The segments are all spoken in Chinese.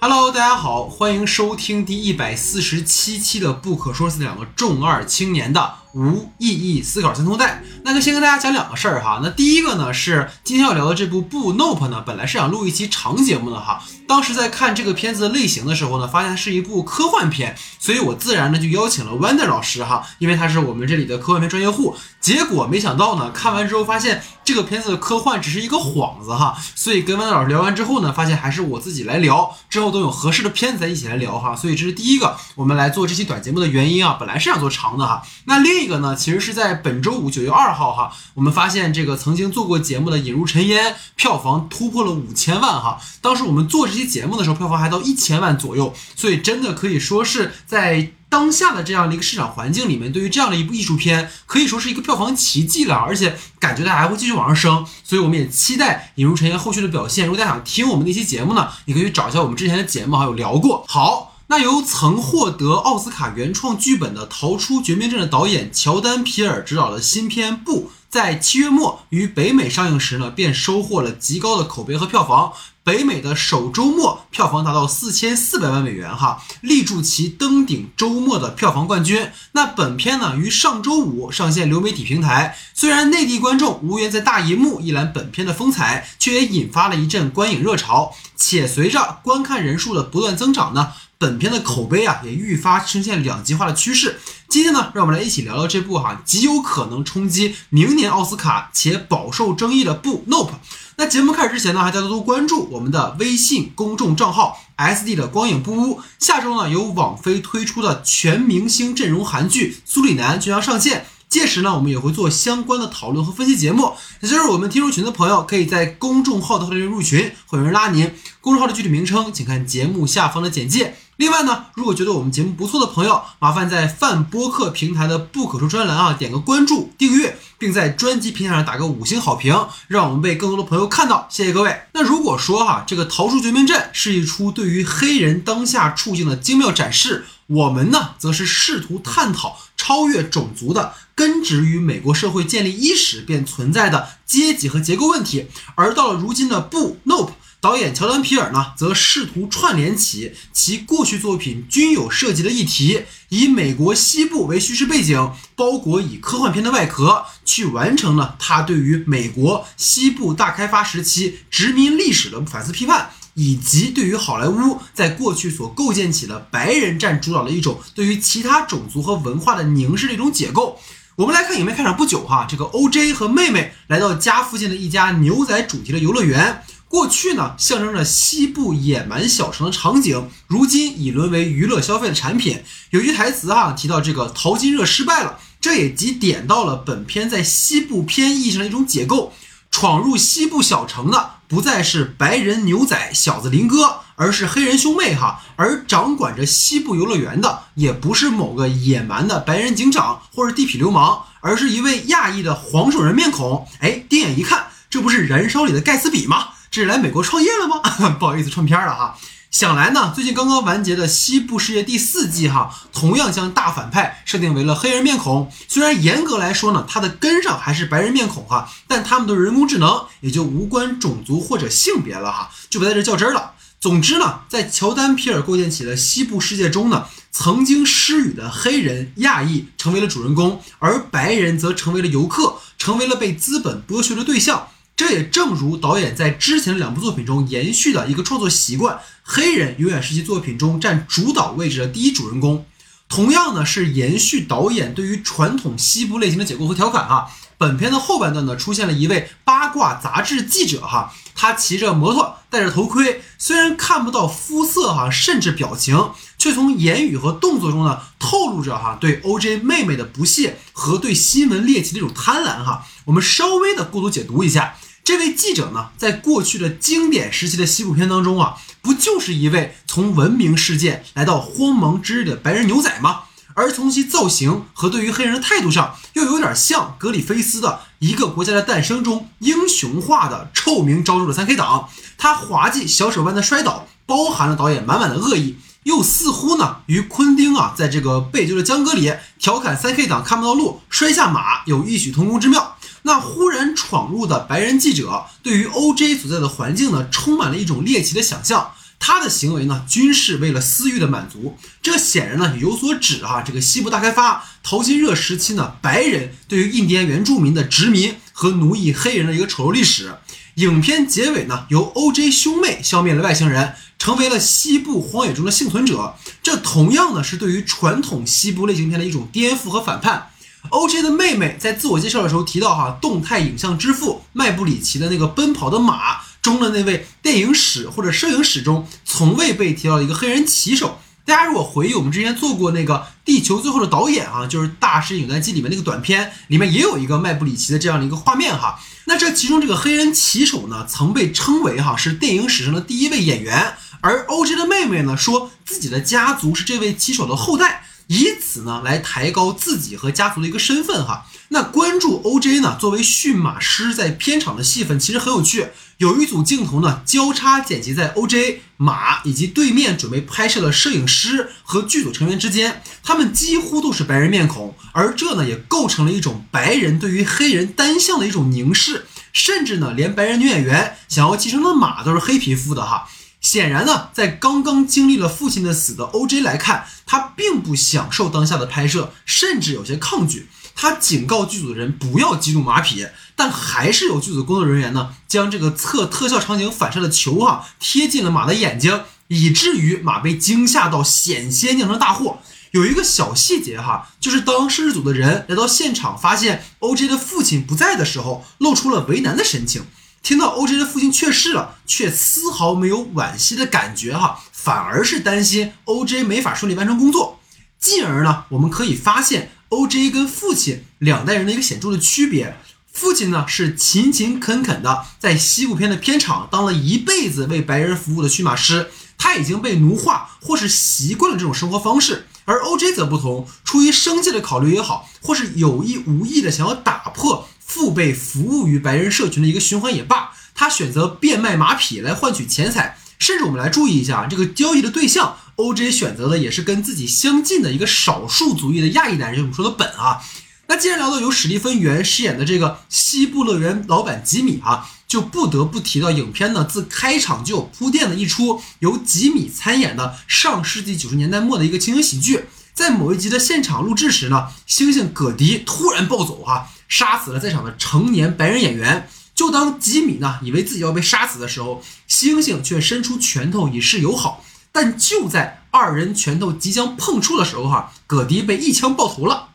Hello，大家好，欢迎收听第一百四十七期的《不可说是两个重二青年的无意义思考三通带》。那就先跟大家讲两个事儿哈。那第一个呢是今天要聊的这部《不 Nope》呢，本来是想录一期长节目的哈。当时在看这个片子的类型的时候呢，发现是一部科幻片，所以我自然呢就邀请了 Wander 老师哈，因为他是我们这里的科幻片专业户。结果没想到呢，看完之后发现这个片子的科幻只是一个幌子哈，所以跟 Wander 老师聊完之后呢，发现还是我自己来聊，之后都有合适的片子再一起来聊哈。所以这是第一个我们来做这期短节目的原因啊，本来是想做长的哈。那另一这个呢，其实是在本周五九月二号哈，我们发现这个曾经做过节目的《引入尘烟》票房突破了五千万哈。当时我们做这期节目的时候，票房还到一千万左右，所以真的可以说是在当下的这样的一个市场环境里面，对于这样的一部艺术片，可以说是一个票房奇迹了，而且感觉它还会继续往上升，所以我们也期待《引入尘烟》后续的表现。如果大家想听我们那期节目呢，你可以找一下我们之前的节目，还有聊过。好。那由曾获得奥斯卡原创剧本的《逃出绝命镇》的导演乔丹·皮尔执导的新片《不》，在七月末于北美上映时呢，便收获了极高的口碑和票房。北美的首周末票房达到四千四百万美元，哈，力助其登顶周末的票房冠军。那本片呢，于上周五上线流媒体平台。虽然内地观众无缘在大银幕一览本片的风采，却也引发了一阵观影热潮。且随着观看人数的不断增长呢。本片的口碑啊，也愈发呈现两极化的趋势。今天呢，让我们来一起聊聊这部哈极有可能冲击明年奥斯卡且饱受争议的《不 Nope》。那节目开始之前呢，还要多多关注我们的微信公众账号 “S D” 的光影不污。下周呢，由网飞推出的全明星阵容韩剧《苏里南》就将上线。届时呢，我们也会做相关的讨论和分析节目。也就是我们听众群的朋友，可以在公众号的后台入群，会有人拉您。公众号的具体名称，请看节目下方的简介。另外呢，如果觉得我们节目不错的朋友，麻烦在泛播客平台的不可说专栏啊，点个关注、订阅，并在专辑平台上打个五星好评，让我们被更多的朋友看到。谢谢各位。那如果说哈，这个《逃出绝命镇》是一出对于黑人当下处境的精妙展示，我们呢，则是试图探讨超越种族的。根植于美国社会建立伊始便存在的阶级和结构问题，而到了如今的不 Nope 导演乔丹皮尔呢，则试图串联起其过去作品均有涉及的议题，以美国西部为叙事背景，包裹以科幻片的外壳，去完成了他对于美国西部大开发时期殖民历史的反思批判。以及对于好莱坞在过去所构建起的白人占主导的一种对于其他种族和文化的凝视的一种解构。我们来看影片开场不久，哈，这个 OJ 和妹妹来到家附近的一家牛仔主题的游乐园。过去呢，象征着西部野蛮小城的场景，如今已沦为娱乐消费的产品。有句台词哈，提到这个淘金热失败了，这也即点到了本片在西部片意义上的一种解构。闯入西部小城的不再是白人牛仔小子林哥，而是黑人兄妹哈。而掌管着西部游乐园的也不是某个野蛮的白人警长或者地痞流氓，而是一位亚裔的黄种人面孔。哎，定眼一看，这不是《燃烧》里的盖茨比吗？这是来美国创业了吗？不好意思，串片了哈。想来呢，最近刚刚完结的《西部世界》第四季，哈，同样将大反派设定为了黑人面孔。虽然严格来说呢，它的根上还是白人面孔哈，但他们的人工智能也就无关种族或者性别了哈，就不在这较真了。总之呢，在乔丹皮尔构建起的西部世界中呢，曾经失语的黑人亚裔成为了主人公，而白人则成为了游客，成为了被资本剥削的对象。这也正如导演在之前的两部作品中延续的一个创作习惯：黑人永远是其作品中占主导位置的第一主人公。同样呢，是延续导演对于传统西部类型的解构和调侃哈。本片的后半段呢，出现了一位八卦杂志记者哈，他骑着摩托，戴着头盔，虽然看不到肤色哈，甚至表情，却从言语和动作中呢，透露着哈对 OJ 妹妹的不屑和对新闻猎奇的一种贪婪哈。我们稍微的过度解读一下。这位记者呢，在过去的经典时期的西部片当中啊，不就是一位从文明世界来到荒蒙之日的白人牛仔吗？而从其造型和对于黑人的态度上，又有点像格里菲斯的《一个国家的诞生》中英雄化的臭名昭著的三 K 党。他滑稽小手般的摔倒，包含了导演满满的恶意，又似乎呢，与昆汀啊在这个被救的江歌里调侃三 K 党看不到路，摔下马有异曲同工之妙。那忽然闯入的白人记者对于 OJ 所在的环境呢，充满了一种猎奇的想象。他的行为呢，均是为了私欲的满足，这显然呢有所指啊。这个西部大开发、淘金热时期呢，白人对于印第安原住民的殖民和奴役黑人的一个丑陋历史。影片结尾呢，由 O.J 兄妹消灭了外星人，成为了西部荒野中的幸存者。这同样呢是对于传统西部类型片的一种颠覆和反叛。O.J 的妹妹在自我介绍的时候提到哈，动态影像之父麦布里奇的那个奔跑的马。中的那位电影史或者摄影史中从未被提到的一个黑人骑手，大家如果回忆我们之前做过那个《地球最后的导演》啊，就是《大师影单机》里面那个短片，里面也有一个麦布里奇的这样的一个画面哈。那这其中这个黑人骑手呢，曾被称为哈是电影史上的第一位演员，而 O.J 的妹妹呢，说自己的家族是这位骑手的后代。以此呢来抬高自己和家族的一个身份哈。那关注 OJ 呢作为驯马师在片场的戏份其实很有趣。有一组镜头呢交叉剪辑在 OJ 马以及对面准备拍摄的摄影师和剧组成员之间，他们几乎都是白人面孔，而这呢也构成了一种白人对于黑人单向的一种凝视，甚至呢连白人女演员想要继承的马都是黑皮肤的哈。显然呢，在刚刚经历了父亲的死的 O.J. 来看，他并不享受当下的拍摄，甚至有些抗拒。他警告剧组的人不要激怒马匹，但还是有剧组工作人员呢，将这个测特效场景反射的球哈贴近了马的眼睛，以至于马被惊吓到险些酿成大祸。有一个小细节哈，就是当摄制组的人来到现场，发现 O.J. 的父亲不在的时候，露出了为难的神情。听到 O.J. 的父亲去世了，却丝毫没有惋惜的感觉，哈，反而是担心 O.J. 没法顺利完成工作。进而呢，我们可以发现 O.J. 跟父亲两代人的一个显著的区别。父亲呢是勤勤恳恳的在西部片的片场当了一辈子为白人服务的驯马师，他已经被奴化或是习惯了这种生活方式。而 O.J. 则不同，出于生计的考虑也好，或是有意无意的想要打破。父辈服务于白人社群的一个循环也罢，他选择变卖马匹来换取钱财，甚至我们来注意一下这个交易的对象，O.J. 选择的也是跟自己相近的一个少数族裔的亚裔男人，我们说的本啊。那既然聊到由史蒂芬·元饰演的这个西部乐园老板吉米啊，就不得不提到影片呢自开场就有铺垫的一出由吉米参演的上世纪九十年代末的一个情景喜剧。在某一集的现场录制时呢，猩猩葛迪突然暴走哈。杀死了在场的成年白人演员。就当吉米呢以为自己要被杀死的时候，猩猩却伸出拳头以示友好。但就在二人拳头即将碰触的时候，哈，葛迪被一枪爆头了。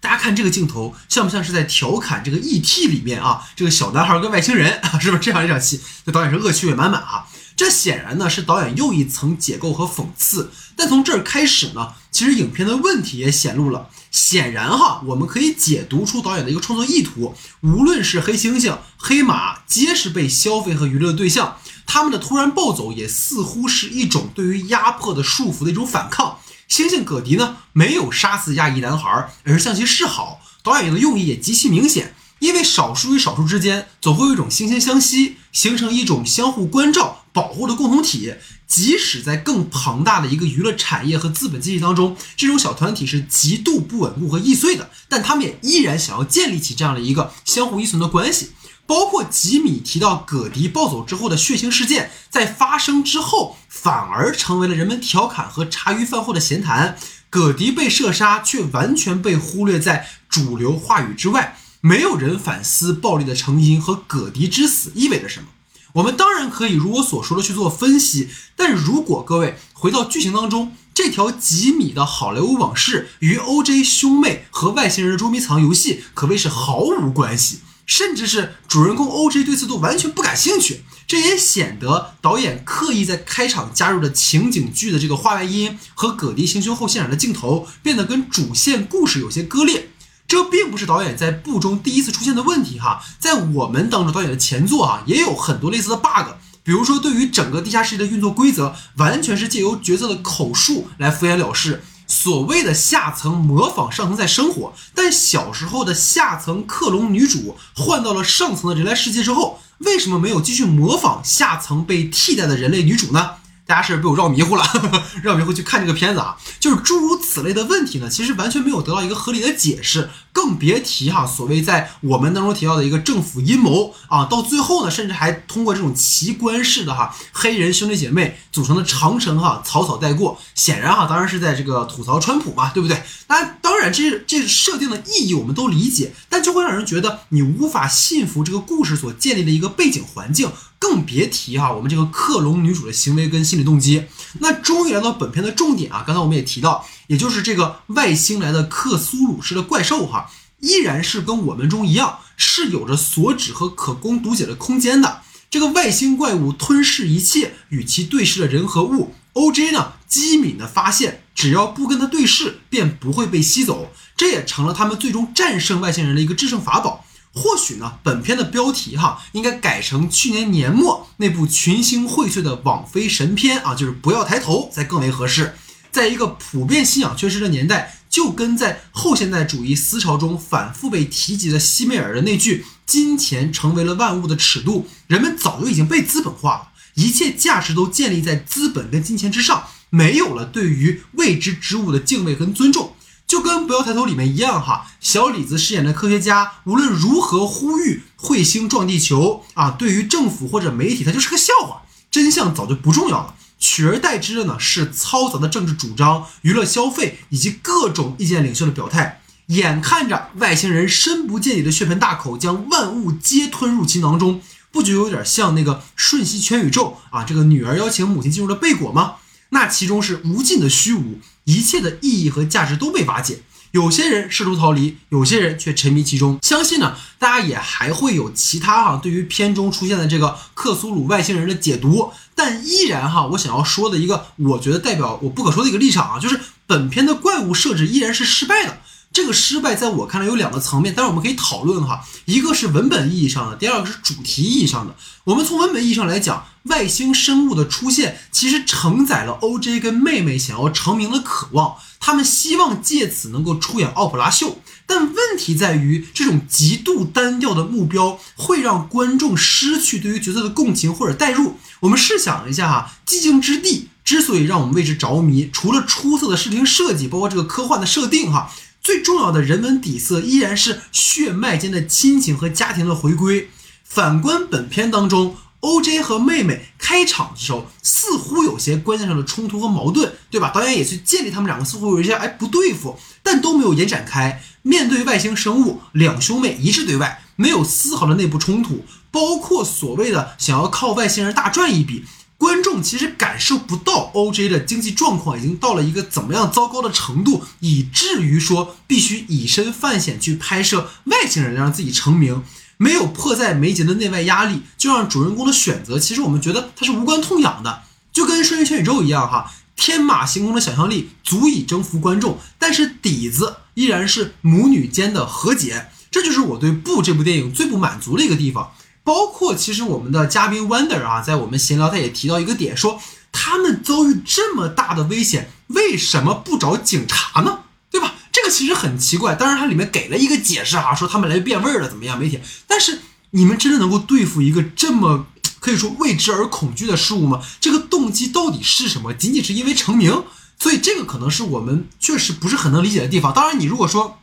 大家看这个镜头，像不像是在调侃这个 E.T. 里面啊？这个小男孩跟外星人啊，是不是这样一场戏？这导演是恶趣味满满啊。这显然呢是导演又一层解构和讽刺。但从这儿开始呢，其实影片的问题也显露了。显然哈，我们可以解读出导演的一个创作意图。无论是黑猩猩、黑马，皆是被消费和娱乐的对象。他们的突然暴走，也似乎是一种对于压迫的束缚的一种反抗。猩猩葛迪呢，没有杀死亚裔男孩，而是向其示好。导演的用意也极其明显，因为少数与少数之间，总会有一种惺惺相惜，形成一种相互关照。保护的共同体，即使在更庞大的一个娱乐产业和资本经济当中，这种小团体是极度不稳固和易碎的，但他们也依然想要建立起这样的一个相互依存的关系。包括吉米提到葛迪暴走之后的血腥事件，在发生之后，反而成为了人们调侃和茶余饭后的闲谈。葛迪被射杀，却完全被忽略在主流话语之外，没有人反思暴力的成因和葛迪之死意味着什么。我们当然可以如我所说的去做分析，但如果各位回到剧情当中，这条几米的好莱坞往事与 O.J. 兄妹和外星人捉迷藏游戏可谓是毫无关系，甚至是主人公 O.J. 对此都完全不感兴趣。这也显得导演刻意在开场加入的情景剧的这个画外音和葛迪行凶后现场的镜头变得跟主线故事有些割裂。这并不是导演在部中第一次出现的问题哈，在我们当中导演的前作啊，也有很多类似的 bug，比如说对于整个地下世界的运作规则，完全是借由角色的口述来敷衍了事。所谓的下层模仿上层在生活，但小时候的下层克隆女主换到了上层的人类世界之后，为什么没有继续模仿下层被替代的人类女主呢？大家是被我绕迷糊了，绕迷糊去看这个片子啊，就是诸如此类的问题呢，其实完全没有得到一个合理的解释，更别提哈所谓在我们当中提到的一个政府阴谋啊，到最后呢，甚至还通过这种奇观式的哈黑人兄弟姐妹组成的长城哈草草带过，显然哈当然是在这个吐槽川普嘛，对不对？那当然这这设定的意义我们都理解，但就会让人觉得你无法信服这个故事所建立的一个背景环境。更别提哈，我们这个克隆女主的行为跟心理动机。那终于来到本片的重点啊，刚才我们也提到，也就是这个外星来的克苏鲁式的怪兽哈，依然是跟我们中一样，是有着所指和可供读解的空间的。这个外星怪物吞噬一切与其对视的人和物。O.J. 呢，机敏的发现，只要不跟他对视，便不会被吸走，这也成了他们最终战胜外星人的一个制胜法宝。或许呢，本片的标题哈应该改成去年年末那部群星荟萃的网飞神片啊，就是不要抬头才更为合适。在一个普遍信仰缺失的年代，就跟在后现代主义思潮中反复被提及的西梅尔的那句“金钱成为了万物的尺度”，人们早就已经被资本化了，一切价值都建立在资本跟金钱之上，没有了对于未知之物的敬畏跟尊重。就跟《不要抬头》里面一样哈，小李子饰演的科学家无论如何呼吁彗星撞地球啊，对于政府或者媒体，它就是个笑话，真相早就不重要了，取而代之的呢是嘈杂的政治主张、娱乐消费以及各种意见领袖的表态。眼看着外星人深不见底的血盆大口将万物皆吞入其囊中，不就有点像那个《瞬息全宇宙》啊？这个女儿邀请母亲进入了贝果吗？那其中是无尽的虚无。一切的意义和价值都被瓦解，有些人试图逃离，有些人却沉迷其中。相信呢，大家也还会有其他哈，对于片中出现的这个克苏鲁外星人的解读。但依然哈，我想要说的一个，我觉得代表我不可说的一个立场啊，就是本片的怪物设置依然是失败的。这个失败在我看来有两个层面，但是我们可以讨论哈，一个是文本意义上的，第二个是主题意义上的。我们从文本意义上来讲，外星生物的出现其实承载了 O.J. 跟妹妹想要成名的渴望，他们希望借此能够出演奥普拉秀。但问题在于，这种极度单调的目标会让观众失去对于角色的共情或者代入。我们试想一下哈，寂静之地之所以让我们为之着迷，除了出色的视听设计，包括这个科幻的设定哈。最重要的人文底色依然是血脉间的亲情和家庭的回归。反观本片当中，O.J. 和妹妹开场的时候似乎有些观念上的冲突和矛盾，对吧？导演也去建立他们两个似乎有一些哎不对付，但都没有延展开。面对外星生物，两兄妹一致对外，没有丝毫的内部冲突，包括所谓的想要靠外星人大赚一笔。观众其实感受不到 O.J. 的经济状况已经到了一个怎么样糟糕的程度，以至于说必须以身犯险去拍摄外星人让自己成名，没有迫在眉睫的内外压力，就让主人公的选择，其实我们觉得他是无关痛痒的，就跟《瞬息全宇宙》一样哈，天马行空的想象力足以征服观众，但是底子依然是母女间的和解，这就是我对《不》这部电影最不满足的一个地方。包括其实我们的嘉宾 Wonder 啊，在我们闲聊，他也提到一个点，说他们遭遇这么大的危险，为什么不找警察呢？对吧？这个其实很奇怪。当然，它里面给了一个解释哈，说他们来变味儿了，怎么样？媒体，但是你们真的能够对付一个这么可以说未知而恐惧的事物吗？这个动机到底是什么？仅仅是因为成名？所以这个可能是我们确实不是很能理解的地方。当然，你如果说。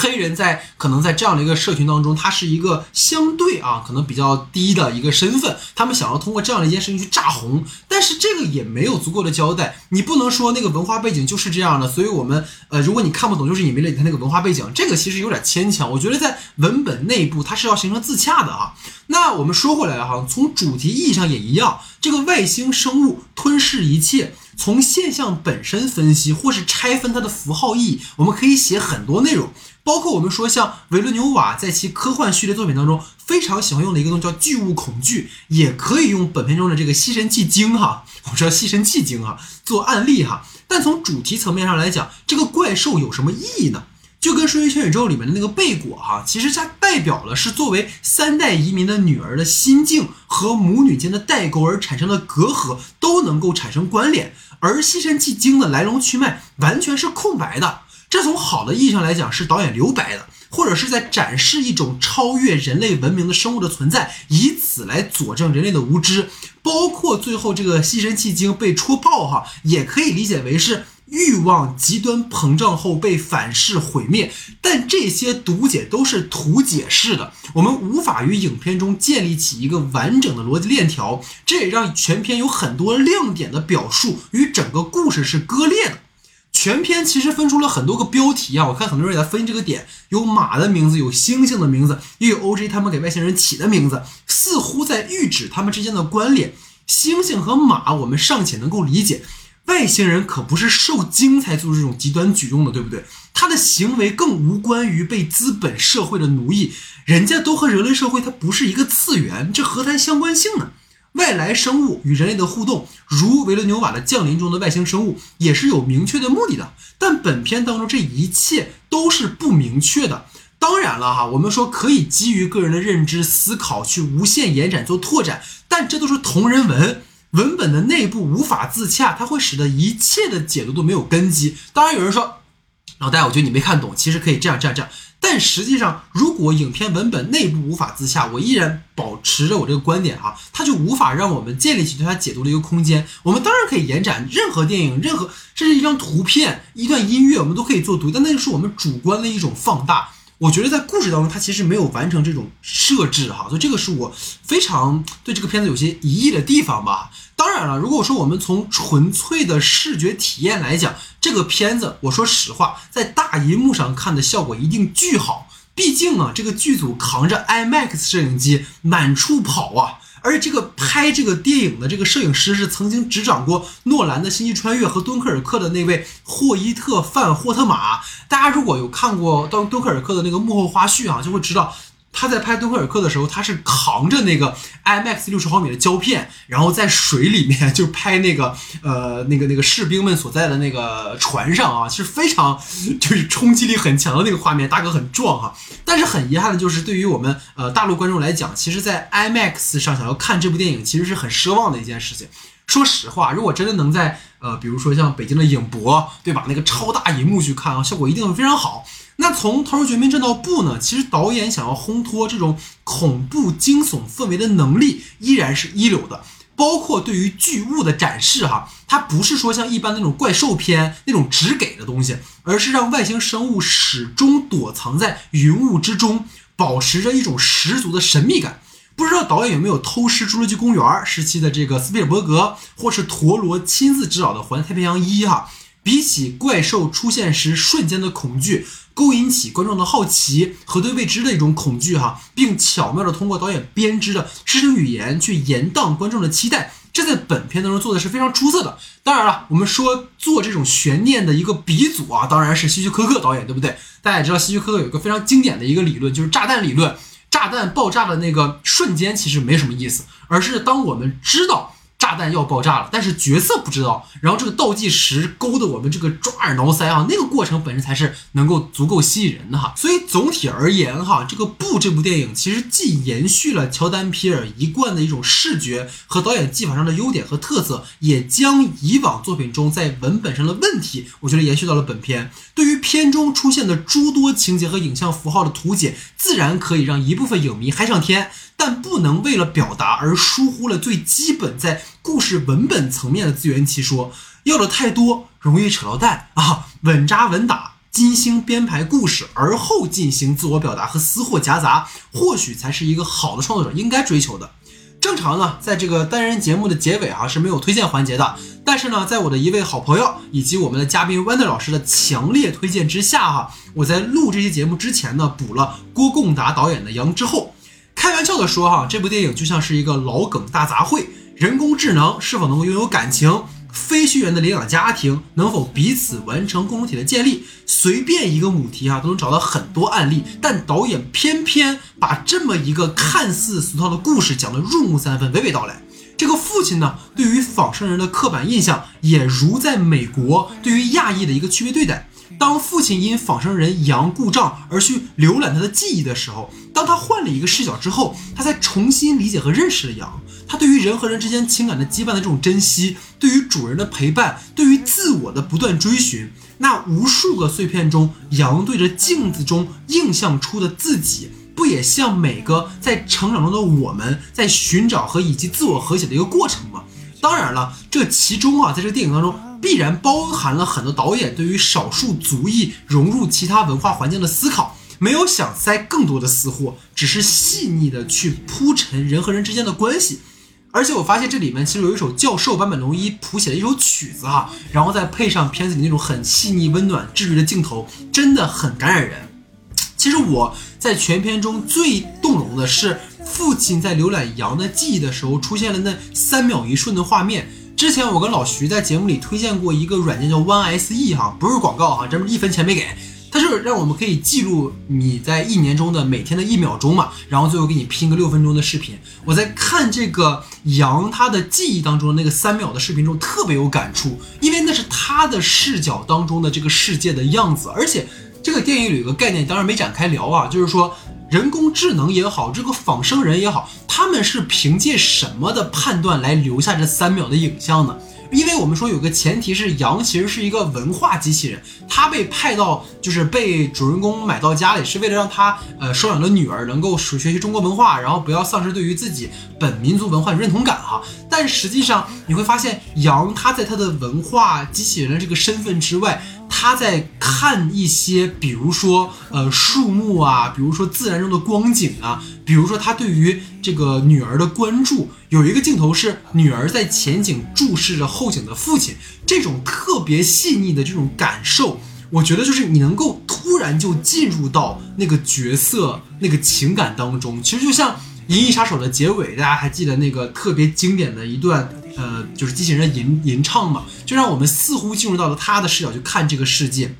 黑人在可能在这样的一个社群当中，他是一个相对啊可能比较低的一个身份，他们想要通过这样的一件事情去炸红，但是这个也没有足够的交代，你不能说那个文化背景就是这样的，所以我们呃如果你看不懂，就是你没了解他那个文化背景，这个其实有点牵强，我觉得在文本内部它是要形成自洽的啊。那我们说回来哈，从主题意义上也一样，这个外星生物吞噬一切，从现象本身分析或是拆分它的符号意义，我们可以写很多内容。包括我们说，像维伦纽瓦在其科幻序列作品当中非常喜欢用的一个东西叫巨物恐惧，也可以用本片中的这个吸尘器精哈，我知道吸尘器精哈做案例哈。但从主题层面上来讲，这个怪兽有什么意义呢？就跟《瞬息全宇宙》里面的那个贝果哈，其实它代表了是作为三代移民的女儿的心境和母女间的代沟而产生的隔阂都能够产生关联，而吸尘器精的来龙去脉完全是空白的。这从好的意义上来讲是导演留白的，或者是在展示一种超越人类文明的生物的存在，以此来佐证人类的无知。包括最后这个吸尘器精被戳爆哈，也可以理解为是。欲望极端膨胀后被反噬毁灭，但这些读解都是图解式的，我们无法于影片中建立起一个完整的逻辑链条，这也让全片有很多亮点的表述与整个故事是割裂的。全篇其实分出了很多个标题啊，我看很多人也在分析这个点，有马的名字，有猩猩的名字，也有 O.J. 他们给外星人起的名字，似乎在预指他们之间的关联。猩猩和马，我们尚且能够理解。外星人可不是受精才做出这种极端举动的，对不对？他的行为更无关于被资本社会的奴役，人家都和人类社会它不是一个次元，这何谈相关性呢？外来生物与人类的互动，如维伦纽瓦的《降临》中的外星生物，也是有明确的目的的。但本片当中这一切都是不明确的。当然了哈，我们说可以基于个人的认知思考去无限延展做拓展，但这都是同人文。文本的内部无法自洽，它会使得一切的解读都没有根基。当然有人说，老戴，我觉得你没看懂，其实可以这样这样这样。但实际上，如果影片文本内部无法自洽，我依然保持着我这个观点哈，它就无法让我们建立起对它解读的一个空间。我们当然可以延展任何电影，任何甚至一张图片、一段音乐，我们都可以做读，但那个是我们主观的一种放大。我觉得在故事当中，他其实没有完成这种设置哈，所以这个是我非常对这个片子有些疑义的地方吧。当然了，如果说我们从纯粹的视觉体验来讲，这个片子，我说实话，在大银幕上看的效果一定巨好。毕竟啊，这个剧组扛着 IMAX 摄影机满处跑啊。而这个拍这个电影的这个摄影师是曾经执掌过诺兰的《星际穿越》和《敦刻尔克》的那位霍伊特·范霍特玛。大家如果有看过《敦敦刻尔克》的那个幕后花絮啊，就会知道。他在拍《敦刻尔克》的时候，他是扛着那个 IMAX 六十毫米的胶片，然后在水里面就拍那个呃那个那个士兵们所在的那个船上啊，是非常就是冲击力很强的那个画面，大哥很壮哈。但是很遗憾的就是，对于我们呃大陆观众来讲，其实，在 IMAX 上想要看这部电影，其实是很奢望的一件事情。说实话，如果真的能在呃比如说像北京的影博对吧，那个超大银幕去看啊，效果一定会非常好。那从《逃出绝命镇》到《布》呢？其实导演想要烘托这种恐怖惊悚氛围的能力依然是一流的，包括对于巨物的展示，哈，它不是说像一般那种怪兽片那种只给的东西，而是让外星生物始终躲藏在云雾之中，保持着一种十足的神秘感。不知道导演有没有偷师《侏罗纪公园》时期的这个斯皮尔伯格，或是陀螺亲自执导的《环太平洋一》哈？比起怪兽出现时瞬间的恐惧。勾引起观众的好奇和对未知的一种恐惧，哈，并巧妙的通过导演编织的视听语言去延宕观众的期待，这在本片当中做的是非常出色的。当然了，我们说做这种悬念的一个鼻祖啊，当然是希区柯克导演，对不对？大家也知道希区柯克有一个非常经典的一个理论，就是炸弹理论。炸弹爆炸的那个瞬间其实没什么意思，而是当我们知道。炸弹要爆炸了，但是角色不知道。然后这个倒计时勾的我们这个抓耳挠腮啊，那个过程本身才是能够足够吸引人的哈。所以总体而言哈，这个不这部电影其实既延续了乔丹皮尔一贯的一种视觉和导演技法上的优点和特色，也将以往作品中在文本上的问题，我觉得延续到了本片。对于片中出现的诸多情节和影像符号的图解，自然可以让一部分影迷嗨上天。但不能为了表达而疏忽了最基本在故事文本层面的自圆其说，要的太多容易扯到蛋啊！稳扎稳打，精心编排故事，而后进行自我表达和私货夹杂，或许才是一个好的创作者应该追求的。正常呢，在这个单人节目的结尾啊是没有推荐环节的，但是呢，在我的一位好朋友以及我们的嘉宾 Wendy 老师的强烈推荐之下哈，我在录这期节目之前呢，补了郭贡达导演的《杨之后》。开玩笑的说，哈，这部电影就像是一个老梗大杂烩。人工智能是否能够拥有感情？非血缘的领养家庭能否彼此完成共同体的建立？随便一个母题哈，都能找到很多案例。但导演偏偏把这么一个看似俗套的故事讲得入木三分，娓娓道来。这个父亲呢，对于仿生人的刻板印象，也如在美国对于亚裔的一个区别对待。当父亲因仿生人杨故障而去浏览他的记忆的时候，当他换了一个视角之后，他才重新理解和认识了杨。他对于人和人之间情感的羁绊的这种珍惜，对于主人的陪伴，对于自我的不断追寻，那无数个碎片中，羊对着镜子中映像出的自己，不也像每个在成长中的我们在寻找和以及自我和解的一个过程吗？当然了，这其中啊，在这个电影当中，必然包含了很多导演对于少数族裔融入其他文化环境的思考，没有想塞更多的私货，只是细腻的去铺陈人和人之间的关系。而且我发现这里面其实有一首教授坂本龙一谱写的一首曲子哈，然后再配上片子里那种很细腻、温暖、治愈的镜头，真的很感染人。其实我在全片中最动容的是父亲在浏览羊的记忆的时候出现了那三秒一瞬的画面。之前我跟老徐在节目里推荐过一个软件叫 One SE 哈，不是广告哈，咱们一分钱没给。它是让我们可以记录你在一年中的每天的一秒钟嘛，然后最后给你拼个六分钟的视频。我在看这个羊他的记忆当中的那个三秒的视频中特别有感触，因为那是他的视角当中的这个世界的样子。而且这个电影里有个概念，当然没展开聊啊，就是说人工智能也好，这个仿生人也好，他们是凭借什么的判断来留下这三秒的影像呢？因为我们说有个前提是羊其实是一个文化机器人，它被派到就是被主人公买到家里，是为了让他呃收养的女儿能够学学习中国文化，然后不要丧失对于自己本民族文化的认同感哈。但实际上你会发现，羊它在它的文化机器人的这个身份之外。他在看一些，比如说，呃，树木啊，比如说自然中的光景啊，比如说他对于这个女儿的关注，有一个镜头是女儿在前景注视着后景的父亲，这种特别细腻的这种感受，我觉得就是你能够突然就进入到那个角色那个情感当中，其实就像。《银翼杀手》的结尾，大家还记得那个特别经典的一段，呃，就是机器人吟吟唱嘛，就让我们似乎进入到了他的视角去看这个世界。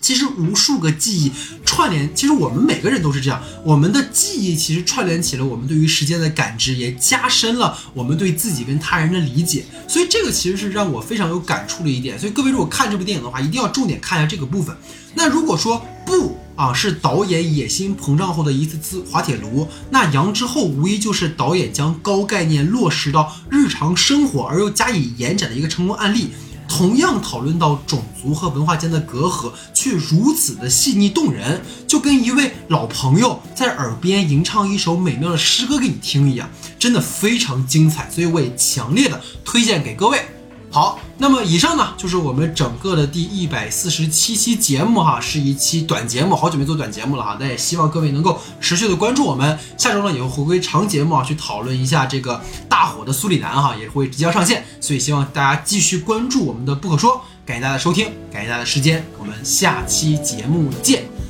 其实无数个记忆串联，其实我们每个人都是这样，我们的记忆其实串联起了我们对于时间的感知，也加深了我们对自己跟他人的理解。所以这个其实是让我非常有感触的一点。所以各位如果看这部电影的话，一定要重点看一下这个部分。那如果说不。啊，是导演野心膨胀后的一次次滑铁卢。那杨之后无疑就是导演将高概念落实到日常生活而又加以延展的一个成功案例。同样讨论到种族和文化间的隔阂，却如此的细腻动人，就跟一位老朋友在耳边吟唱一首美妙的诗歌给你听一样，真的非常精彩。所以我也强烈的推荐给各位。好，那么以上呢就是我们整个的第一百四十七期节目哈，是一期短节目，好久没做短节目了哈，那也希望各位能够持续的关注我们，下周呢也会回归长节目啊，去讨论一下这个大火的苏里南哈，也会即将上线，所以希望大家继续关注我们的不可说，感谢大家的收听，感谢大家的时间，我们下期节目见。